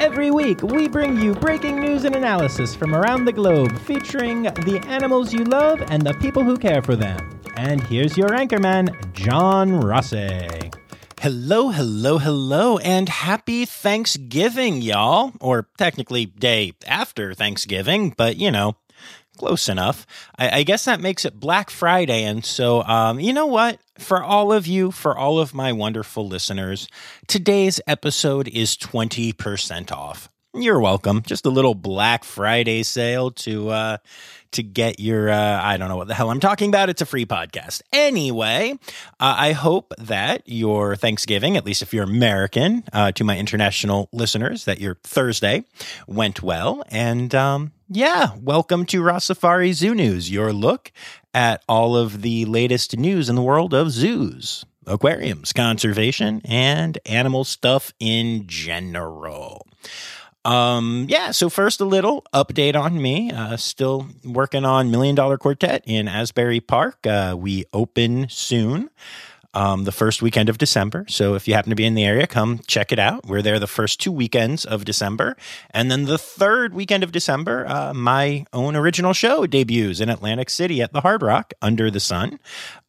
Every week, we bring you breaking news and analysis from around the globe featuring the animals you love and the people who care for them. And here's your anchorman, John Rossi. Hello, hello, hello, and happy Thanksgiving, y'all. Or technically, day after Thanksgiving, but you know, close enough. I, I, guess that makes it Black Friday. And so, um, you know what? For all of you, for all of my wonderful listeners, today's episode is 20% off. You're welcome. Just a little Black Friday sale to uh, to get your uh, I don't know what the hell I'm talking about. It's a free podcast. Anyway, uh, I hope that your Thanksgiving, at least if you're American, uh, to my international listeners, that your Thursday went well. And um, yeah, welcome to Rossafari Zoo News, your look at all of the latest news in the world of zoos aquariums, conservation, and animal stuff in general. Um, yeah, so first a little update on me. Uh, still working on Million Dollar Quartet in Asbury Park. Uh, we open soon um, the first weekend of December. So if you happen to be in the area, come check it out. We're there the first two weekends of December. And then the third weekend of December, uh, my own original show debuts in Atlantic City at the Hard Rock Under the Sun.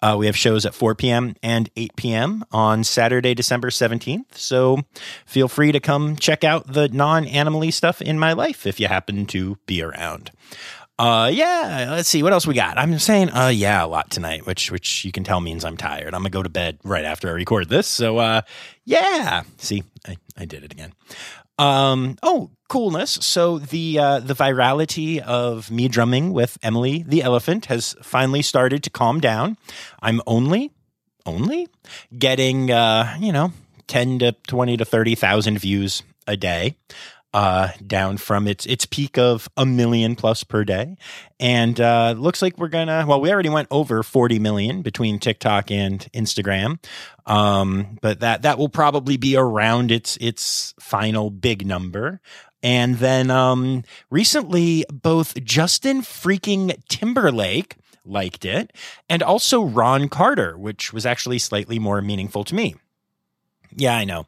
Uh, we have shows at 4 p.m. and 8 p.m. on Saturday, December 17th. So feel free to come check out the non animally stuff in my life if you happen to be around. Uh, yeah. Let's see what else we got. I'm saying, uh, yeah, a lot tonight, which which you can tell means I'm tired. I'm gonna go to bed right after I record this. So, uh, yeah. See, I, I did it again. Um, oh, coolness. So the uh, the virality of me drumming with Emily the elephant has finally started to calm down. I'm only only getting uh, you know, 10 to 20 to 30,000 views a day uh, down from its its peak of a million plus per day, and uh, looks like we're gonna. Well, we already went over forty million between TikTok and Instagram, um, but that that will probably be around its its final big number. And then um, recently, both Justin freaking Timberlake liked it, and also Ron Carter, which was actually slightly more meaningful to me. Yeah, I know.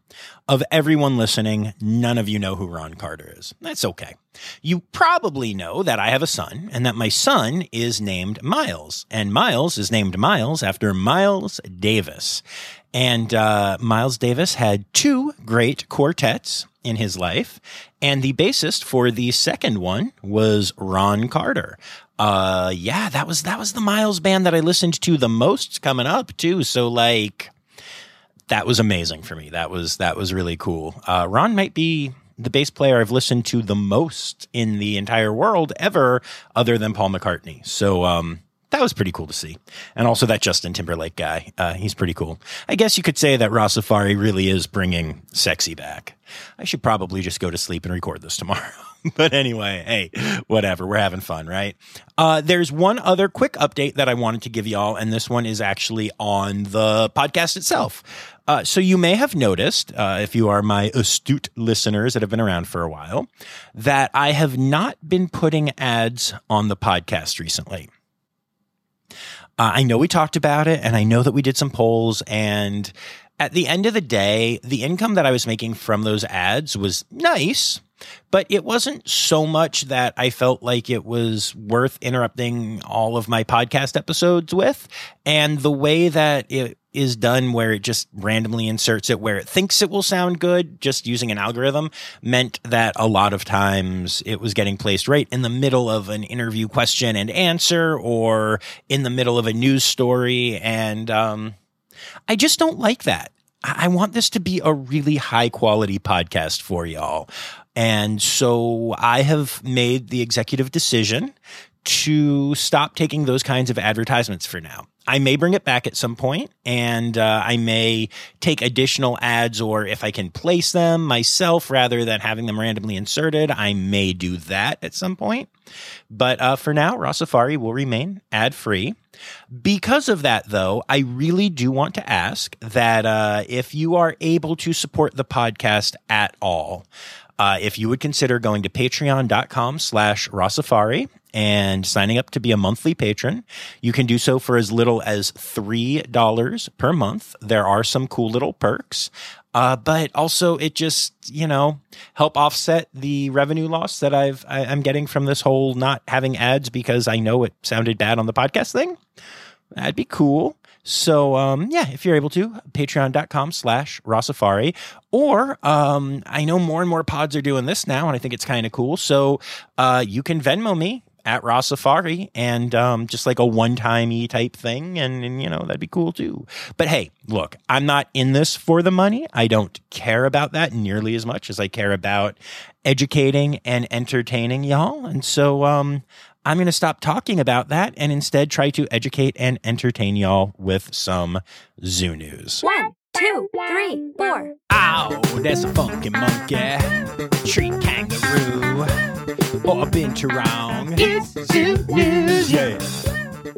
Of everyone listening, none of you know who Ron Carter is. That's okay. You probably know that I have a son and that my son is named Miles. And Miles is named Miles after Miles Davis. And uh, Miles Davis had two great quartets in his life. And the bassist for the second one was Ron Carter. Uh, yeah, that was that was the Miles band that I listened to the most coming up too. So like that was amazing for me. That was that was really cool. Uh, Ron might be the bass player I've listened to the most in the entire world ever, other than Paul McCartney. So um, that was pretty cool to see. And also that Justin Timberlake guy, uh, he's pretty cool. I guess you could say that Rossafari really is bringing sexy back. I should probably just go to sleep and record this tomorrow. but anyway, hey, whatever. We're having fun, right? Uh, there's one other quick update that I wanted to give y'all, and this one is actually on the podcast itself. Uh, so you may have noticed, uh, if you are my astute listeners that have been around for a while, that I have not been putting ads on the podcast recently. Uh, I know we talked about it, and I know that we did some polls, and at the end of the day, the income that I was making from those ads was nice but it wasn't so much that I felt like it was worth interrupting all of my podcast episodes with. And the way that it is done, where it just randomly inserts it where it thinks it will sound good, just using an algorithm, meant that a lot of times it was getting placed right in the middle of an interview question and answer or in the middle of a news story. And, um, I just don't like that. I want this to be a really high quality podcast for y'all. And so I have made the executive decision to stop taking those kinds of advertisements for now. I may bring it back at some point and uh, I may take additional ads or if I can place them myself rather than having them randomly inserted, I may do that at some point. But uh, for now, Rossafari will remain ad free. Because of that, though, I really do want to ask that uh, if you are able to support the podcast at all, uh, if you would consider going to patreon.com slash Safari and signing up to be a monthly patron. You can do so for as little as $3 per month. There are some cool little perks. Uh, but also it just, you know, help offset the revenue loss that I've, I, I'm getting from this whole not having ads because I know it sounded bad on the podcast thing. That'd be cool. So, um, yeah, if you're able to, patreon.com slash Rossafari. Or, um, I know more and more pods are doing this now, and I think it's kind of cool. So, uh, you can Venmo me at Rossafari and um, just like a one timey type thing. And, and, you know, that'd be cool too. But hey, look, I'm not in this for the money. I don't care about that nearly as much as I care about educating and entertaining y'all. And so um, I'm going to stop talking about that and instead try to educate and entertain y'all with some zoo news. Two, three, four. Ow, there's a funky monkey, tree kangaroo, or a binturong. It's zoo news. Yeah.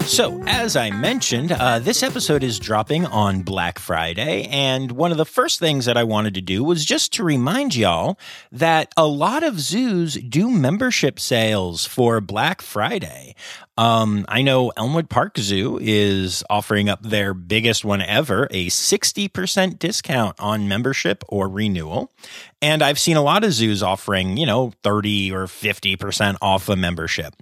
So, as I mentioned, uh, this episode is dropping on Black Friday. And one of the first things that I wanted to do was just to remind y'all that a lot of zoos do membership sales for Black Friday. Um, I know Elmwood Park Zoo is offering up their biggest one ever, a 60% discount on membership or renewal. And I've seen a lot of zoos offering, you know, 30 or 50% off a membership.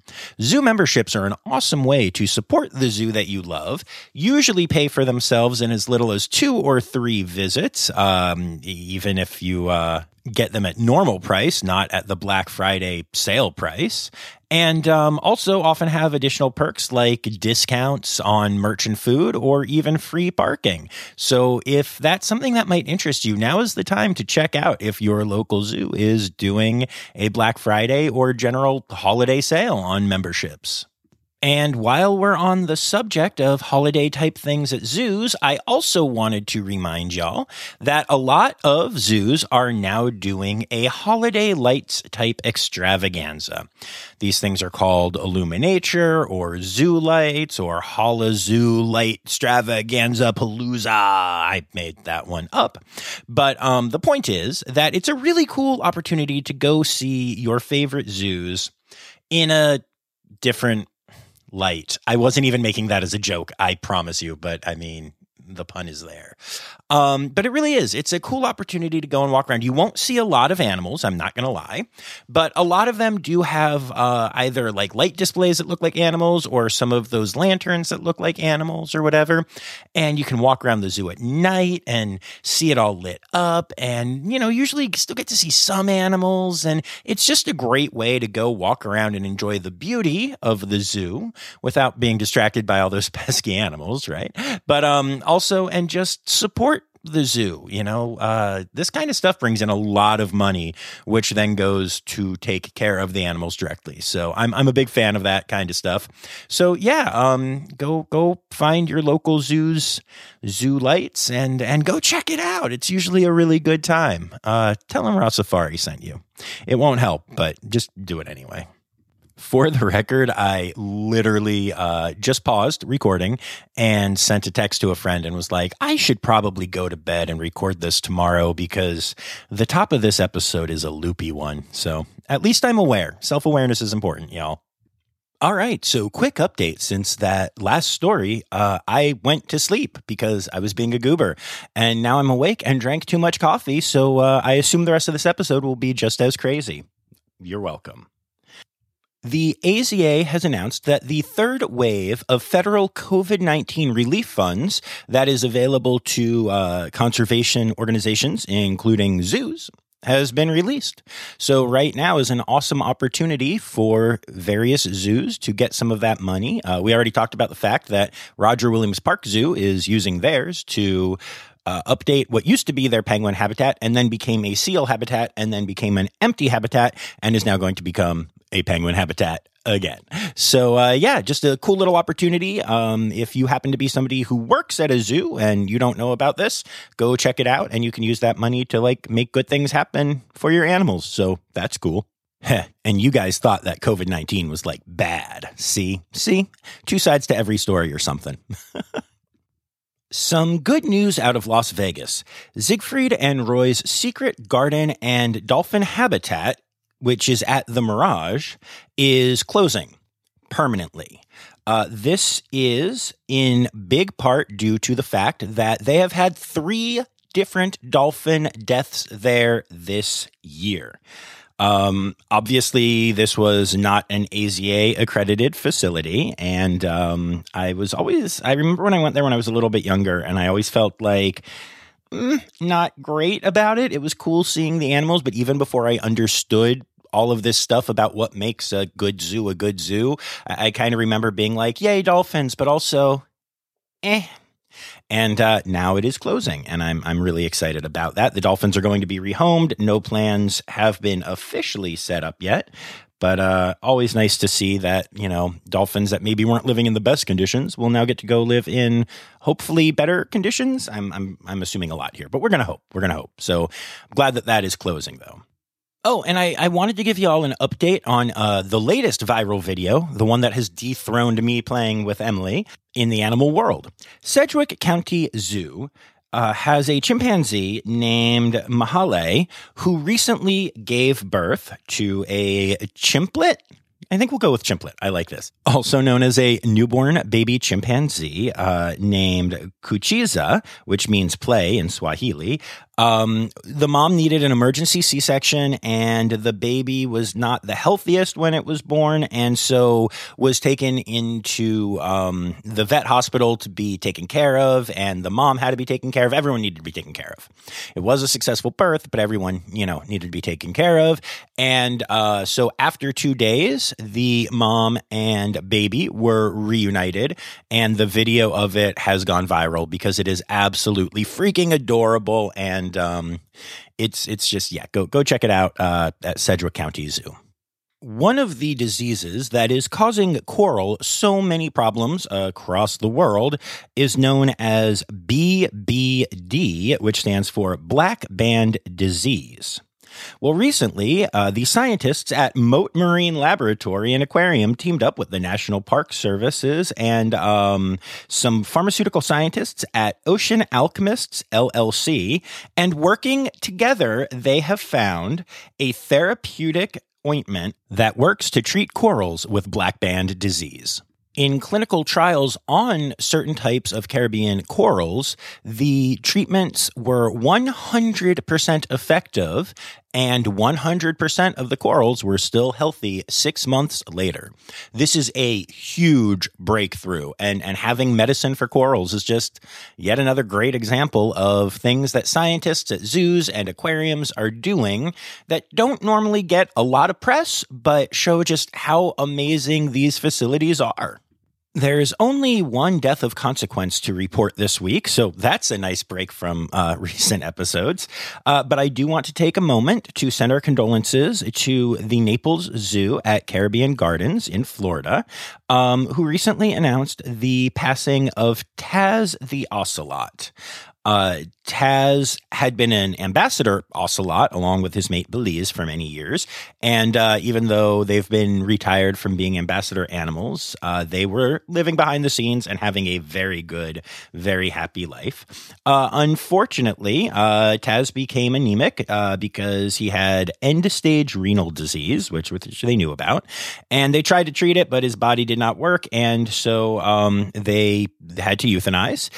Zoo memberships are an awesome way to support the zoo that you love, usually pay for themselves in as little as two or three visits, um, even if you, uh, get them at normal price, not at the Black Friday sale price. And um, also often have additional perks like discounts on merchant food or even free parking. So if that's something that might interest you, now is the time to check out if your local zoo is doing a Black Friday or general holiday sale on memberships. And while we're on the subject of holiday type things at zoos, I also wanted to remind y'all that a lot of zoos are now doing a holiday lights type extravaganza. These things are called Illuminature or Zoo Lights or Holla Zoo Light Extravaganza Palooza. I made that one up. But um, the point is that it's a really cool opportunity to go see your favorite zoos in a different light. I wasn't even making that as a joke, I promise you, but I mean, the pun is there. Um, but it really is. It's a cool opportunity to go and walk around. You won't see a lot of animals, I'm not going to lie, but a lot of them do have uh, either like light displays that look like animals or some of those lanterns that look like animals or whatever. And you can walk around the zoo at night and see it all lit up. And, you know, usually you still get to see some animals. And it's just a great way to go walk around and enjoy the beauty of the zoo without being distracted by all those pesky animals, right? But um, also, and just support the zoo. You know, uh, this kind of stuff brings in a lot of money, which then goes to take care of the animals directly. So I'm I'm a big fan of that kind of stuff. So yeah, um, go go find your local zoos, zoo lights, and and go check it out. It's usually a really good time. Uh, tell them Rossafari sent you. It won't help, but just do it anyway. For the record, I literally uh, just paused recording and sent a text to a friend and was like, I should probably go to bed and record this tomorrow because the top of this episode is a loopy one. So at least I'm aware. Self awareness is important, y'all. All right. So, quick update since that last story, uh, I went to sleep because I was being a goober. And now I'm awake and drank too much coffee. So, uh, I assume the rest of this episode will be just as crazy. You're welcome. The AZA has announced that the third wave of federal COVID 19 relief funds that is available to uh, conservation organizations, including zoos, has been released. So, right now is an awesome opportunity for various zoos to get some of that money. Uh, we already talked about the fact that Roger Williams Park Zoo is using theirs to uh, update what used to be their penguin habitat and then became a seal habitat and then became an empty habitat and is now going to become a penguin habitat again. So uh, yeah, just a cool little opportunity. Um, if you happen to be somebody who works at a zoo and you don't know about this, go check it out, and you can use that money to like make good things happen for your animals. So that's cool. and you guys thought that COVID 19 was like bad. See? See? Two sides to every story or something. Some good news out of Las Vegas. Siegfried and Roy's secret garden and dolphin habitat which is at the Mirage, is closing permanently. Uh, this is in big part due to the fact that they have had three different dolphin deaths there this year. Um, obviously, this was not an AZA accredited facility. And um, I was always, I remember when I went there when I was a little bit younger, and I always felt like, mm, not great about it. It was cool seeing the animals, but even before I understood all of this stuff about what makes a good zoo a good zoo, I, I kind of remember being like, yay, dolphins, but also, eh. And uh, now it is closing, and I'm I'm really excited about that. The dolphins are going to be rehomed. No plans have been officially set up yet, but uh, always nice to see that you know dolphins that maybe weren't living in the best conditions will now get to go live in hopefully better conditions. I'm I'm I'm assuming a lot here, but we're gonna hope. We're gonna hope. So I'm glad that that is closing though. Oh, and I, I wanted to give you all an update on uh, the latest viral video, the one that has dethroned me playing with Emily in the animal world. Sedgwick County Zoo uh, has a chimpanzee named Mahale who recently gave birth to a chimplet. I think we'll go with chimplet. I like this. Also known as a newborn baby chimpanzee uh, named Kucheza, which means play in Swahili, um, the mom needed an emergency C section, and the baby was not the healthiest when it was born, and so was taken into um, the vet hospital to be taken care of, and the mom had to be taken care of. Everyone needed to be taken care of. It was a successful birth, but everyone, you know, needed to be taken care of. And uh, so after two days, the mom and baby were reunited, and the video of it has gone viral because it is absolutely freaking adorable and and um, it's it's just yeah, go go check it out uh, at Sedgwick County Zoo. One of the diseases that is causing coral so many problems across the world is known as BBD, which stands for black band disease. Well, recently, uh, the scientists at Mote Marine Laboratory and Aquarium teamed up with the National Park Services and um, some pharmaceutical scientists at Ocean Alchemists LLC. And working together, they have found a therapeutic ointment that works to treat corals with black band disease. In clinical trials on certain types of Caribbean corals, the treatments were 100% effective and 100% of the corals were still healthy six months later. This is a huge breakthrough, and, and having medicine for corals is just yet another great example of things that scientists at zoos and aquariums are doing that don't normally get a lot of press, but show just how amazing these facilities are. There's only one death of consequence to report this week, so that's a nice break from uh, recent episodes. Uh, but I do want to take a moment to send our condolences to the Naples Zoo at Caribbean Gardens in Florida, um, who recently announced the passing of Taz the Ocelot. Uh, Taz had been an ambassador ocelot along with his mate Belize for many years. And uh, even though they've been retired from being ambassador animals, uh, they were living behind the scenes and having a very good, very happy life. Uh, unfortunately, uh, Taz became anemic uh, because he had end stage renal disease, which, which they knew about. And they tried to treat it, but his body did not work. And so um, they had to euthanize.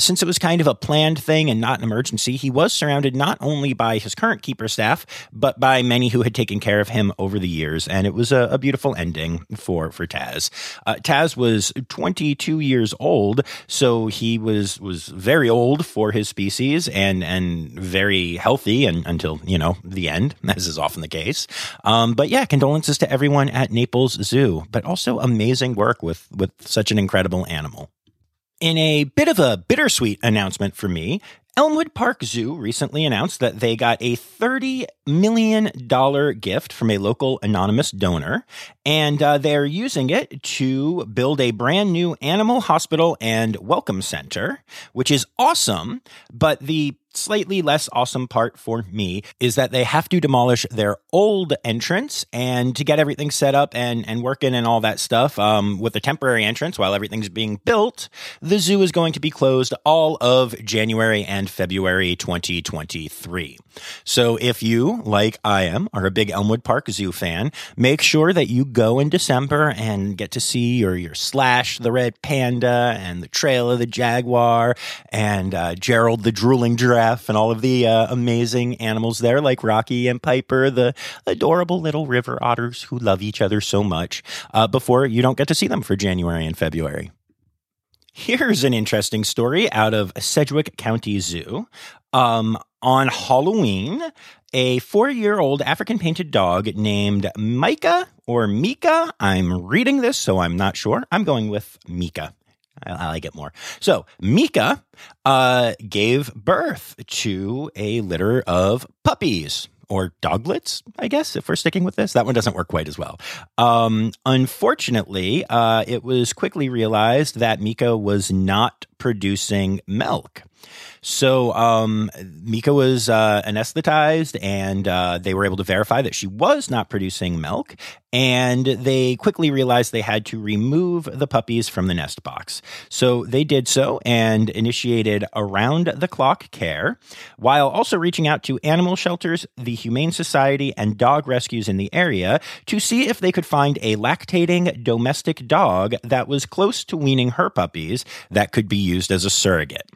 since it was kind of a planned thing and not an emergency, he was surrounded not only by his current keeper staff, but by many who had taken care of him over the years. And it was a, a beautiful ending for, for Taz. Uh, Taz was 22 years old, so he was, was very old for his species and, and very healthy and, until, you know, the end, as is often the case. Um, but yeah, condolences to everyone at Naples Zoo, but also amazing work with, with such an incredible animal. In a bit of a bittersweet announcement for me, Elmwood Park Zoo recently announced that they got a $30 million gift from a local anonymous donor, and uh, they're using it to build a brand new animal hospital and welcome center, which is awesome. But the slightly less awesome part for me is that they have to demolish their old entrance and to get everything set up and, and working and all that stuff um, with the temporary entrance while everything's being built, the zoo is going to be closed all of January and February 2023. So if you, like I am, are a big Elmwood Park Zoo fan, make sure that you go in December and get to see your, your Slash the Red Panda and the Trail of the Jaguar and uh, Gerald the Drooling Giraffe giraffe and all of the uh, amazing animals there, like Rocky and Piper, the adorable little river otters who love each other so much, uh, before you don't get to see them for January and February. Here's an interesting story out of Sedgwick County Zoo. Um, on Halloween, a four year old African painted dog named Micah or Mika. I'm reading this, so I'm not sure. I'm going with Mika. I, I like it more. So Mika uh, gave birth to a litter of puppies or doglets, I guess, if we're sticking with this. That one doesn't work quite as well. Um, unfortunately, uh, it was quickly realized that Mika was not producing milk. So um, Mika was uh, anesthetized, and uh, they were able to verify that she was not producing milk. And they quickly realized they had to remove the puppies from the nest box. So they did so and initiated around the clock care, while also reaching out to animal shelters, the Humane Society, and dog rescues in the area to see if they could find a lactating domestic dog that was close to weaning her puppies that could be used as a surrogate.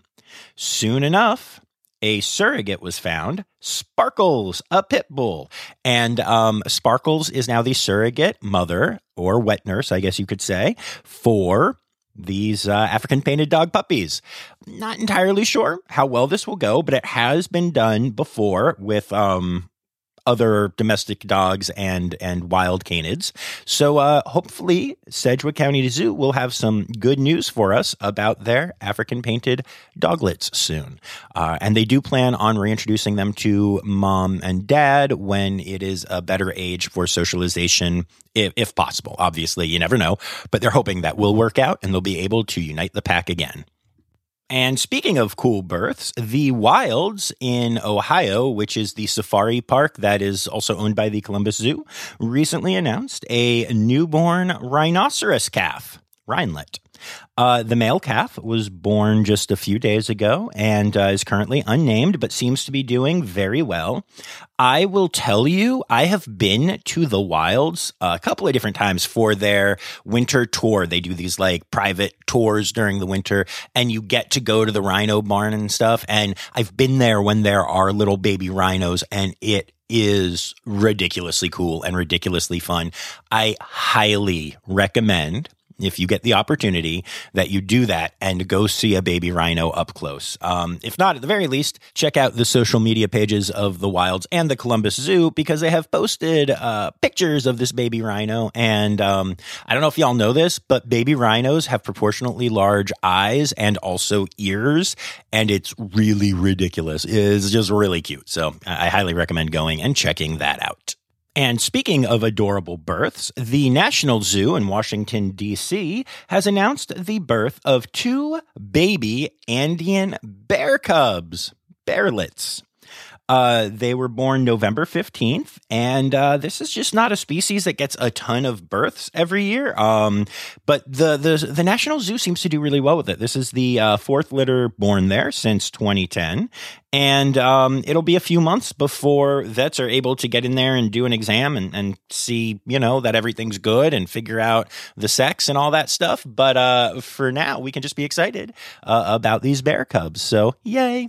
Soon enough, a surrogate was found, Sparkles, a pit bull. And um, Sparkles is now the surrogate mother or wet nurse, I guess you could say, for these uh, African painted dog puppies. Not entirely sure how well this will go, but it has been done before with um, other domestic dogs and and wild canids. So uh, hopefully, Sedgwick County Zoo will have some good news for us about their African painted doglets soon, uh, and they do plan on reintroducing them to mom and dad when it is a better age for socialization, if, if possible. Obviously, you never know, but they're hoping that will work out and they'll be able to unite the pack again. And speaking of cool births, the Wilds in Ohio, which is the safari park that is also owned by the Columbus Zoo, recently announced a newborn rhinoceros calf, Rhinelet. Uh, the male calf was born just a few days ago and uh, is currently unnamed, but seems to be doing very well. I will tell you, I have been to the wilds a couple of different times for their winter tour. They do these like private tours during the winter, and you get to go to the rhino barn and stuff. And I've been there when there are little baby rhinos, and it is ridiculously cool and ridiculously fun. I highly recommend if you get the opportunity that you do that and go see a baby rhino up close. Um, if not, at the very least, check out the social media pages of the Wilds and the Columbus Zoo because they have posted uh, pictures of this baby rhino. And um, I don't know if y'all know this, but baby rhinos have proportionately large eyes and also ears, and it's really ridiculous. It's just really cute. So I highly recommend going and checking that out. And speaking of adorable births, the National Zoo in Washington, D.C. has announced the birth of two baby Andean bear cubs, bearlets. Uh, they were born November 15th, and uh, this is just not a species that gets a ton of births every year. Um, but the, the the National Zoo seems to do really well with it. This is the uh, fourth litter born there since 2010, and um, it'll be a few months before vets are able to get in there and do an exam and, and see, you know, that everything's good and figure out the sex and all that stuff. But uh, for now, we can just be excited uh, about these bear cubs. So, yay!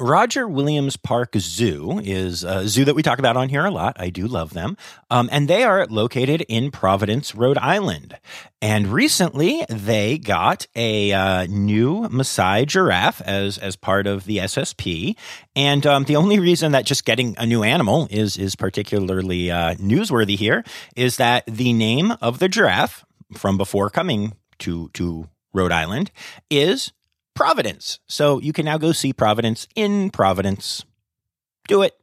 Roger Williams Park Zoo is a zoo that we talk about on here a lot. I do love them. Um, and they are located in Providence, Rhode Island. And recently they got a uh, new Maasai giraffe as, as part of the SSP. And um, the only reason that just getting a new animal is, is particularly uh, newsworthy here is that the name of the giraffe from before coming to, to Rhode Island is Providence. So you can now go see Providence in Providence. Do it.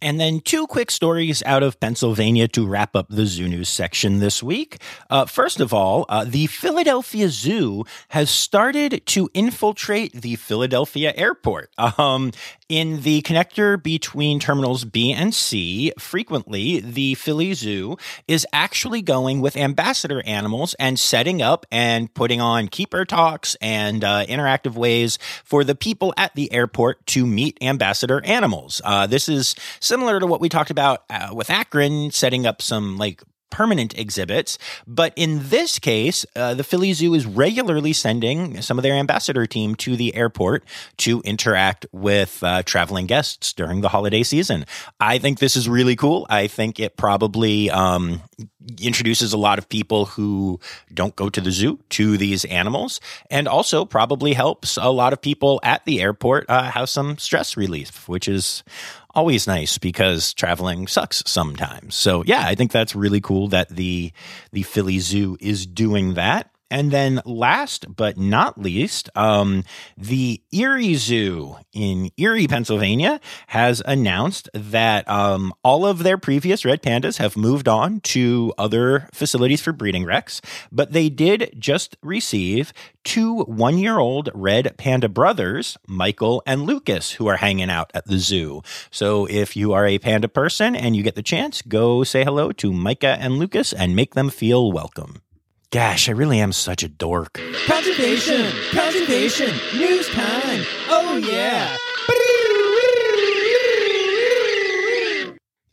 And then two quick stories out of Pennsylvania to wrap up the Zoo News section this week. Uh, first of all, uh, the Philadelphia Zoo has started to infiltrate the Philadelphia airport. Um, in the connector between terminals B and C, frequently the Philly Zoo is actually going with ambassador animals and setting up and putting on keeper talks and uh, interactive ways for the people at the airport to meet ambassador animals. Uh, this is similar to what we talked about uh, with Akron, setting up some like permanent exhibits. But in this case, uh, the Philly Zoo is regularly sending some of their ambassador team to the airport to interact with uh, traveling guests during the holiday season. I think this is really cool. I think it probably um, introduces a lot of people who don't go to the zoo to these animals and also probably helps a lot of people at the airport uh, have some stress relief, which is always nice because traveling sucks sometimes. So yeah, I think that's really cool that the the Philly Zoo is doing that. And then last but not least, um, the Erie Zoo in Erie, Pennsylvania has announced that um, all of their previous red pandas have moved on to other facilities for breeding recs, but they did just receive two one year old red panda brothers, Michael and Lucas, who are hanging out at the zoo. So if you are a panda person and you get the chance, go say hello to Micah and Lucas and make them feel welcome. Gosh, I really am such a dork. Conservation! Conservation! News time! Oh yeah!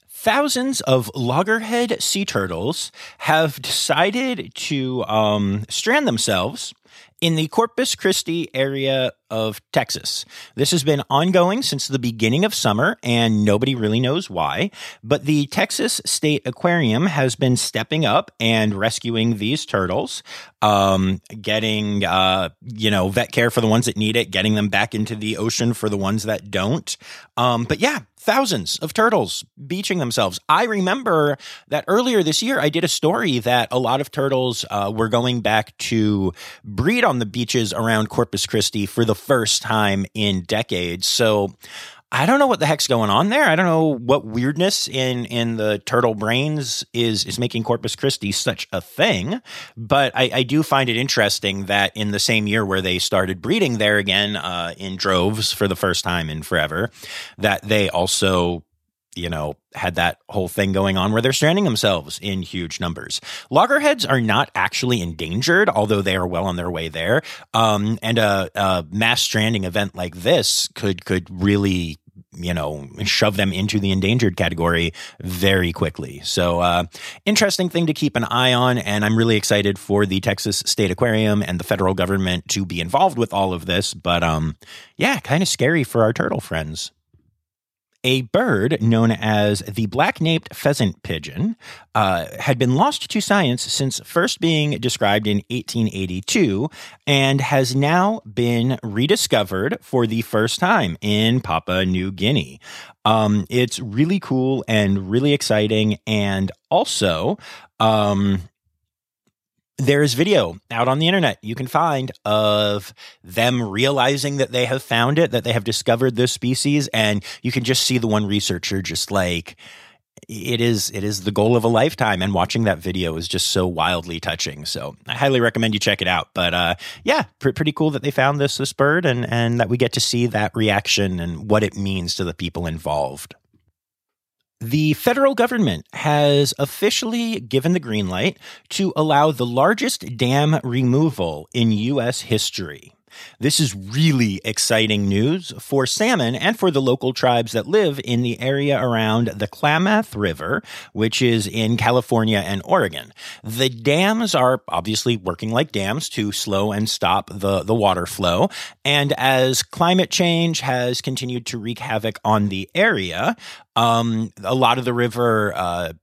Thousands of loggerhead sea turtles have decided to um, strand themselves in the Corpus Christi area of Texas. This has been ongoing since the beginning of summer, and nobody really knows why. But the Texas State Aquarium has been stepping up and rescuing these turtles, um, getting, uh, you know, vet care for the ones that need it, getting them back into the ocean for the ones that don't. Um, but yeah, thousands of turtles beaching themselves. I remember that earlier this year, I did a story that a lot of turtles uh, were going back to breed on the beaches around Corpus Christi for the first time in decades. So I don't know what the heck's going on there. I don't know what weirdness in in the turtle brains is is making Corpus Christi such a thing. But I, I do find it interesting that in the same year where they started breeding there again uh, in droves for the first time in forever, that they also you know, had that whole thing going on where they're stranding themselves in huge numbers. Loggerheads are not actually endangered, although they are well on their way there. Um, and a, a mass stranding event like this could could really you know, shove them into the endangered category very quickly. So, uh, interesting thing to keep an eye on. And I'm really excited for the Texas State Aquarium and the federal government to be involved with all of this. But, um, yeah, kind of scary for our turtle friends a bird known as the black-naped pheasant pigeon uh, had been lost to science since first being described in 1882 and has now been rediscovered for the first time in Papua New Guinea. Um, it's really cool and really exciting, and also um, there's video out on the internet you can find of them realizing that they have found it, that they have discovered this species, and you can just see the one researcher just like it is it is the goal of a lifetime and watching that video is just so wildly touching. So i highly recommend you check it out but uh, yeah pr- pretty cool that they found this this bird and and that we get to see that reaction and what it means to the people involved the federal government has officially given the green light to allow the largest dam removal in U.S. history. This is really exciting news for salmon and for the local tribes that live in the area around the Klamath River, which is in California and Oregon. The dams are obviously working like dams to slow and stop the, the water flow. And as climate change has continued to wreak havoc on the area, um, a lot of the river uh,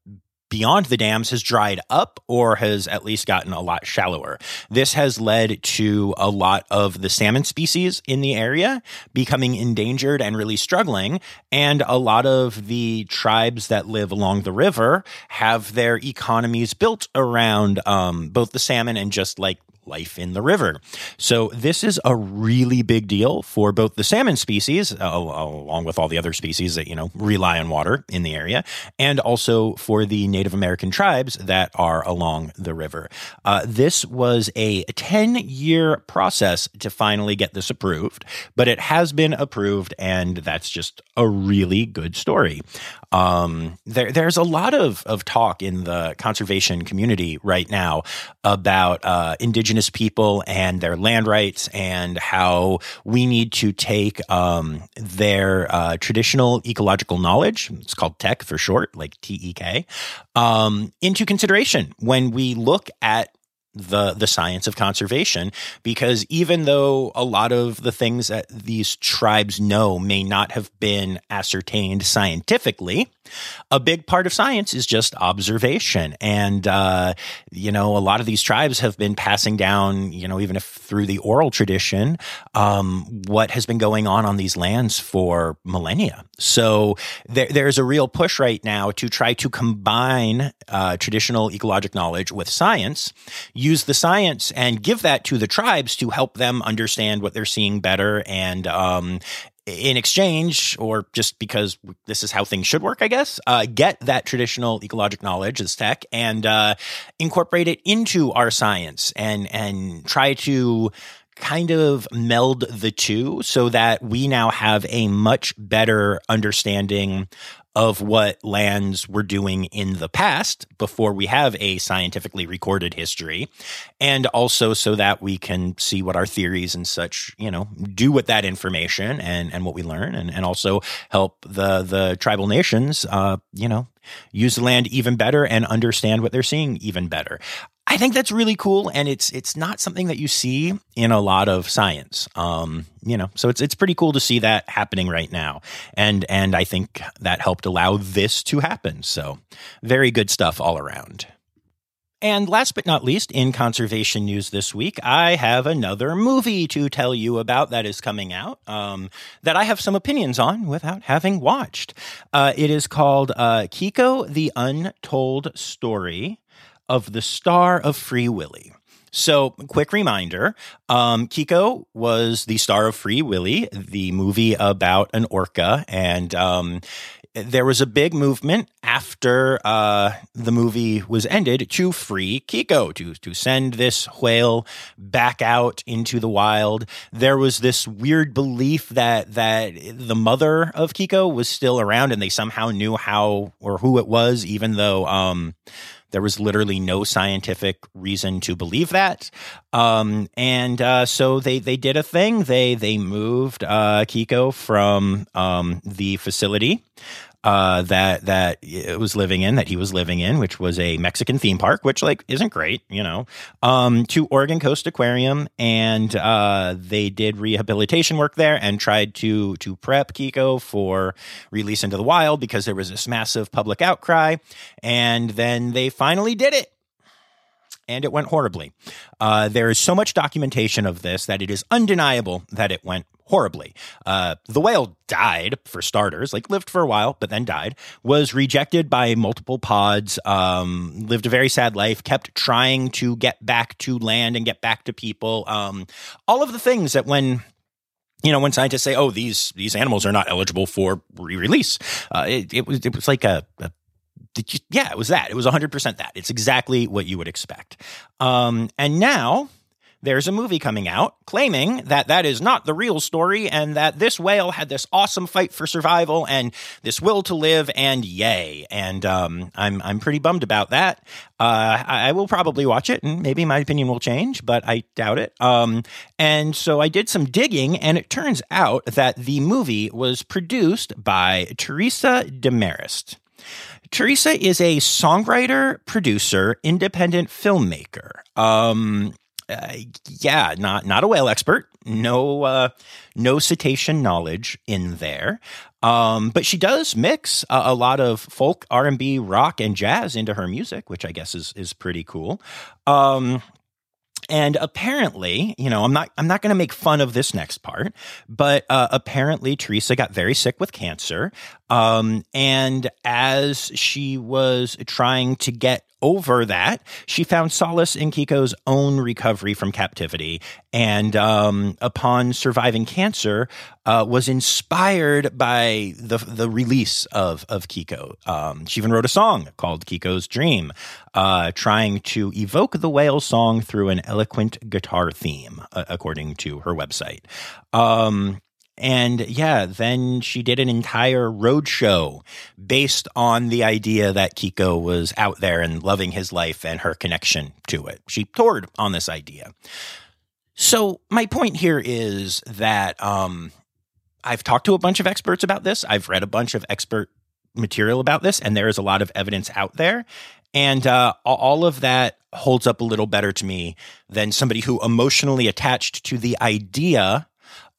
beyond the dams has dried up or has at least gotten a lot shallower. This has led to a lot of the salmon species in the area becoming endangered and really struggling. And a lot of the tribes that live along the river have their economies built around um, both the salmon and just like life in the river. So this is a really big deal for both the salmon species, uh, along with all the other species that, you know, rely on water in the area, and also for the Native American tribes that are along the river. Uh, this was a 10 year process to finally get this approved, but it has been approved, and that's just a really good story. Um, there, there's a lot of, of talk in the conservation community right now about uh, indigenous people and their land rights and how we need to take um, their uh, traditional ecological knowledge, it's called tech for short, like T E K, um, into consideration when we look at the the science of conservation because even though a lot of the things that these tribes know may not have been ascertained scientifically a big part of science is just observation. And uh, you know a lot of these tribes have been passing down you know even if through the oral tradition um, what has been going on on these lands for millennia. So there, there's a real push right now to try to combine uh, traditional ecologic knowledge with science use the science and give that to the tribes to help them understand what they're seeing better and um, in exchange, or just because this is how things should work, I guess, uh, get that traditional ecologic knowledge, as tech, and uh, incorporate it into our science and and try to kind of meld the two so that we now have a much better understanding of what lands were doing in the past before we have a scientifically recorded history. And also so that we can see what our theories and such you know do with that information and and what we learn and, and also help the the tribal nations uh you know use the land even better and understand what they're seeing even better I think that's really cool, and it's it's not something that you see in a lot of science. Um, you know, so it's it's pretty cool to see that happening right now, and and I think that helped allow this to happen. So, very good stuff all around. And last but not least, in conservation news this week, I have another movie to tell you about that is coming out um, that I have some opinions on without having watched. Uh, it is called uh, Keiko the Untold Story of the star of Free Willy. So, quick reminder um, Keiko was the star of Free Willy, the movie about an orca. And um, there was a big movement after uh, the movie was ended to free Keiko, to, to send this whale back out into the wild. There was this weird belief that, that the mother of Keiko was still around and they somehow knew how or who it was, even though. Um, there was literally no scientific reason to believe that, um, and uh, so they they did a thing. They they moved uh, Keiko from um, the facility uh, that that it was living in, that he was living in, which was a Mexican theme park, which like isn't great, you know, um, to Oregon Coast Aquarium, and uh, they did rehabilitation work there and tried to to prep Keiko for release into the wild because there was this massive public outcry, and then they finally did it and it went horribly. Uh, there is so much documentation of this that it is undeniable that it went horribly. Uh, the whale died, for starters, like lived for a while, but then died, was rejected by multiple pods, um, lived a very sad life, kept trying to get back to land and get back to people. Um, all of the things that when you know, when scientists say, "Oh, these these animals are not eligible for re-release," uh, it, it, was it was like a, a you, yeah, it was that. It was 100% that. It's exactly what you would expect. Um, and now there's a movie coming out claiming that that is not the real story and that this whale had this awesome fight for survival and this will to live and yay. And um, I'm I'm pretty bummed about that. Uh, I, I, will probably watch it and maybe my opinion will change, but I doubt it. Um, and so I did some digging and it turns out that the movie was produced by Teresa Demarest. Teresa is a songwriter, producer, independent filmmaker. Um, uh, yeah, not not a whale expert. No, uh, no cetacean knowledge in there. Um, but she does mix a, a lot of folk, R and B, rock, and jazz into her music, which I guess is is pretty cool. Um, and apparently, you know, I'm not I'm not going to make fun of this next part, but uh, apparently Teresa got very sick with cancer, um, and as she was trying to get over that, she found solace in Keiko's own recovery from captivity, and um, upon surviving cancer, uh, was inspired by the the release of of Keiko. Um, she even wrote a song called Keiko's Dream, uh, trying to evoke the whale song through an eloquent guitar theme, uh, according to her website. Um, and yeah, then she did an entire road show based on the idea that Keiko was out there and loving his life and her connection to it. She toured on this idea. So my point here is that um, I've talked to a bunch of experts about this. I've read a bunch of expert material about this, and there is a lot of evidence out there. And uh, all of that holds up a little better to me than somebody who emotionally attached to the idea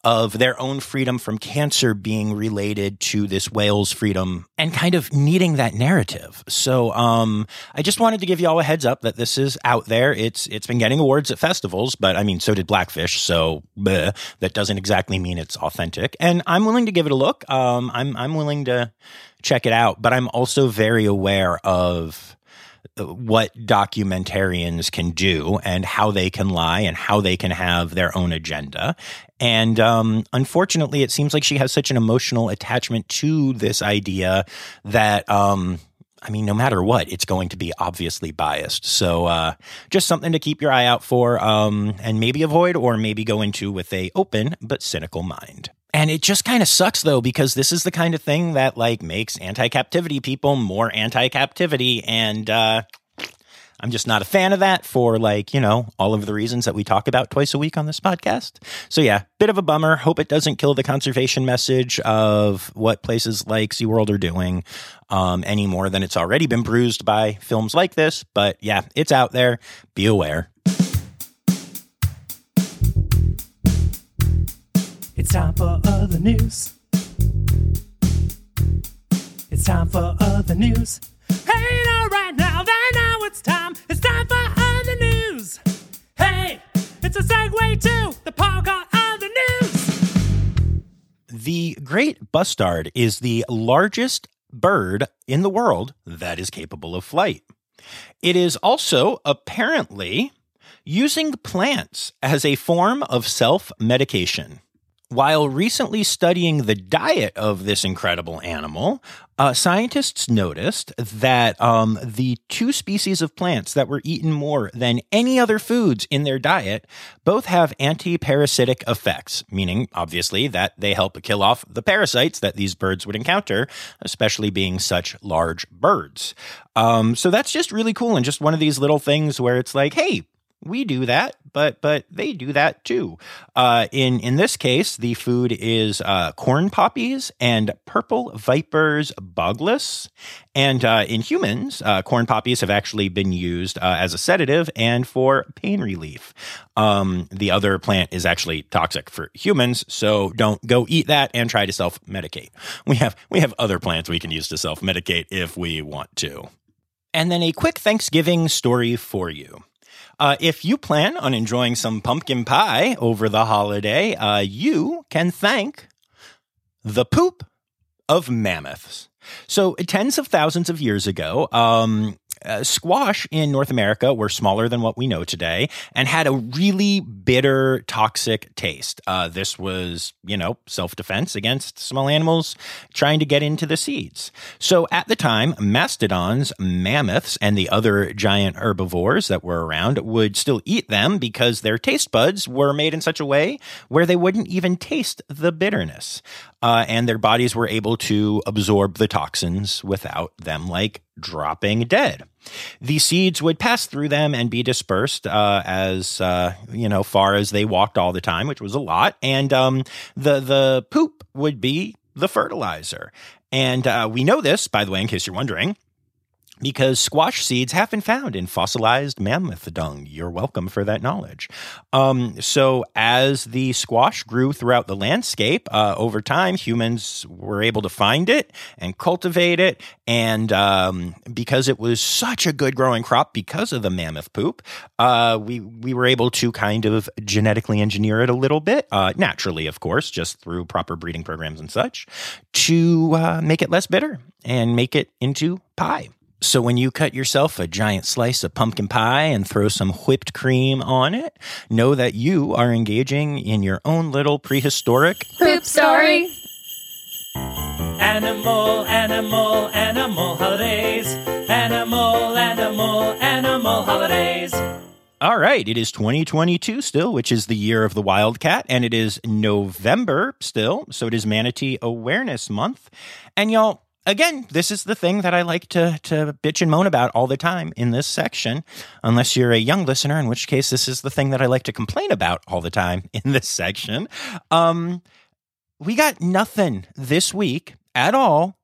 of their own freedom from cancer being related to this whale's freedom and kind of needing that narrative. So um, I just wanted to give you all a heads up that this is out there. It's it's been getting awards at festivals, but I mean so did Blackfish, so bleh, that doesn't exactly mean it's authentic. And I'm willing to give it a look. Um, I'm I'm willing to check it out, but I'm also very aware of what documentarians can do and how they can lie and how they can have their own agenda. And um, unfortunately, it seems like she has such an emotional attachment to this idea that. Um, I mean, no matter what, it's going to be obviously biased. So, uh, just something to keep your eye out for, um, and maybe avoid, or maybe go into with a open but cynical mind. And it just kind of sucks though, because this is the kind of thing that like makes anti-captivity people more anti-captivity. And, uh, I'm just not a fan of that for like, you know, all of the reasons that we talk about twice a week on this podcast. So yeah, bit of a bummer. Hope it doesn't kill the conservation message of what places like SeaWorld are doing um, any more than it's already been bruised by films like this. But yeah, it's out there. Be aware. It's time for other news. It's time for other news. Hey, now, right now, then now it's time. It's time for other news. Hey, it's a segue to the part called other news. The great bustard is the largest bird in the world that is capable of flight. It is also apparently using plants as a form of self medication. While recently studying the diet of this incredible animal, uh, scientists noticed that um, the two species of plants that were eaten more than any other foods in their diet both have anti parasitic effects, meaning, obviously, that they help kill off the parasites that these birds would encounter, especially being such large birds. Um, so that's just really cool and just one of these little things where it's like, hey, we do that, but but they do that too. Uh, in in this case, the food is uh, corn poppies and purple viper's bugloss. And uh, in humans, uh, corn poppies have actually been used uh, as a sedative and for pain relief. Um, the other plant is actually toxic for humans, so don't go eat that and try to self medicate. We have we have other plants we can use to self medicate if we want to. And then a quick Thanksgiving story for you. Uh, if you plan on enjoying some pumpkin pie over the holiday, uh, you can thank the poop of mammoths. So, tens of thousands of years ago, um, uh, squash in North America were smaller than what we know today and had a really bitter, toxic taste. Uh, this was, you know, self defense against small animals trying to get into the seeds. So at the time, mastodons, mammoths, and the other giant herbivores that were around would still eat them because their taste buds were made in such a way where they wouldn't even taste the bitterness. Uh, and their bodies were able to absorb the toxins without them like dropping dead. The seeds would pass through them and be dispersed uh, as uh, you know far as they walked all the time, which was a lot. And um, the the poop would be the fertilizer. And uh, we know this, by the way, in case you're wondering, because squash seeds have been found in fossilized mammoth dung. You're welcome for that knowledge. Um, so, as the squash grew throughout the landscape uh, over time, humans were able to find it and cultivate it. And um, because it was such a good growing crop because of the mammoth poop, uh, we we were able to kind of genetically engineer it a little bit, uh, naturally, of course, just through proper breeding programs and such, to uh, make it less bitter and make it into pie. So when you cut yourself a giant slice of pumpkin pie and throw some whipped cream on it, know that you are engaging in your own little prehistoric Poop story. Animal, animal, animal holidays. Animal, animal, animal holidays. All right, it is 2022 still, which is the year of the wildcat, and it is November still, so it is Manatee Awareness Month. And y'all, again, this is the thing that I like to to bitch and moan about all the time in this section, unless you're a young listener, in which case this is the thing that I like to complain about all the time in this section. Um, we got nothing this week at all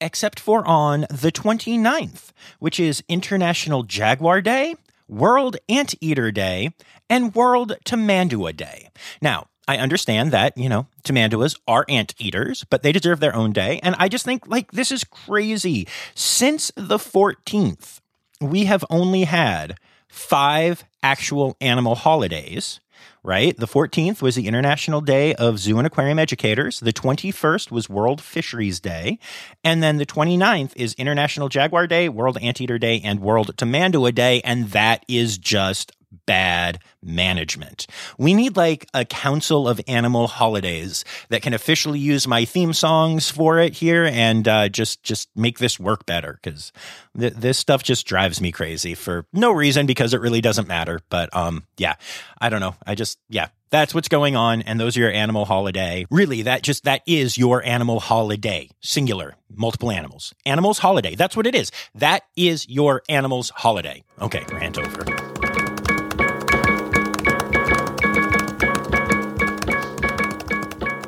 except for on the 29th, which is International Jaguar Day, World Anteater Day, and World Tamandua Day. Now, I understand that, you know, tamanduas are anteaters, but they deserve their own day. And I just think, like, this is crazy. Since the 14th, we have only had five actual animal holidays right? The 14th was the International Day of Zoo and Aquarium Educators. The 21st was World Fisheries Day. And then the 29th is International Jaguar Day, World Anteater Day, and World Tamandua Day. And that is just bad management. We need like a council of animal holidays that can officially use my theme songs for it here and uh, just just make this work better because th- this stuff just drives me crazy for no reason because it really doesn't matter. But um, yeah, I don't know. I just yeah. That's what's going on, and those are your animal holiday. Really, that just that is your animal holiday, singular, multiple animals. Animals holiday. That's what it is. That is your animals holiday. Okay, rant over.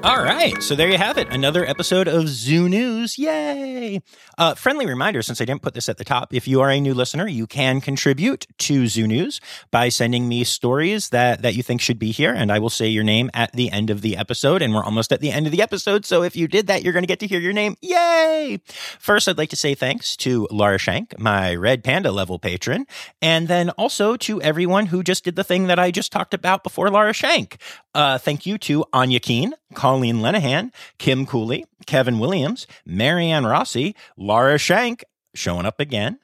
All right, so there you have it. Another episode of Zoo News. Yay! Uh, friendly reminder since I didn't put this at the top, if you are a new listener, you can contribute to Zoo News by sending me stories that, that you think should be here, and I will say your name at the end of the episode. And we're almost at the end of the episode, so if you did that, you're going to get to hear your name. Yay! First, I'd like to say thanks to Laura Shank, my Red Panda level patron, and then also to everyone who just did the thing that I just talked about before Laura Shank. Uh, thank you to Anya Keen, Colleen Lenahan, Kim Cooley, Kevin Williams, Marianne Rossi, Laura Shank, showing up again,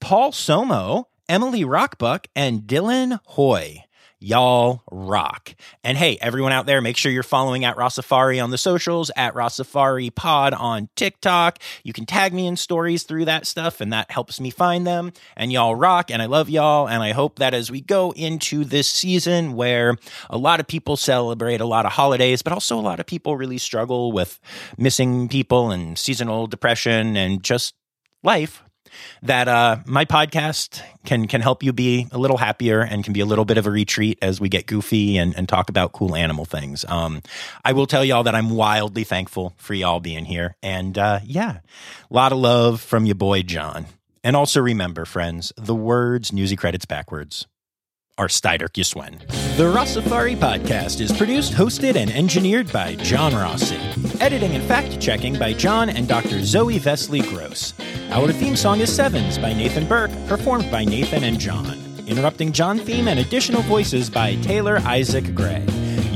Paul Somo, Emily Rockbuck, and Dylan Hoy. Y'all rock. And hey, everyone out there, make sure you're following at Rossafari on the socials, at Rossafari Pod on TikTok. You can tag me in stories through that stuff, and that helps me find them. And y'all rock, and I love y'all. And I hope that as we go into this season where a lot of people celebrate a lot of holidays, but also a lot of people really struggle with missing people and seasonal depression and just life that uh, my podcast can can help you be a little happier and can be a little bit of a retreat as we get goofy and, and talk about cool animal things. Um, I will tell y'all that I'm wildly thankful for y'all being here, and uh, yeah, a lot of love from your boy John. And also remember, friends, the words newsy credits backwards are Steiderk Yuswen. The Rossafari podcast is produced, hosted, and engineered by John Rossi. Editing and fact checking by John and Dr. Zoe Vesley Gross. Our theme song is Sevens by Nathan Burke, performed by Nathan and John. Interrupting John theme and additional voices by Taylor Isaac Gray.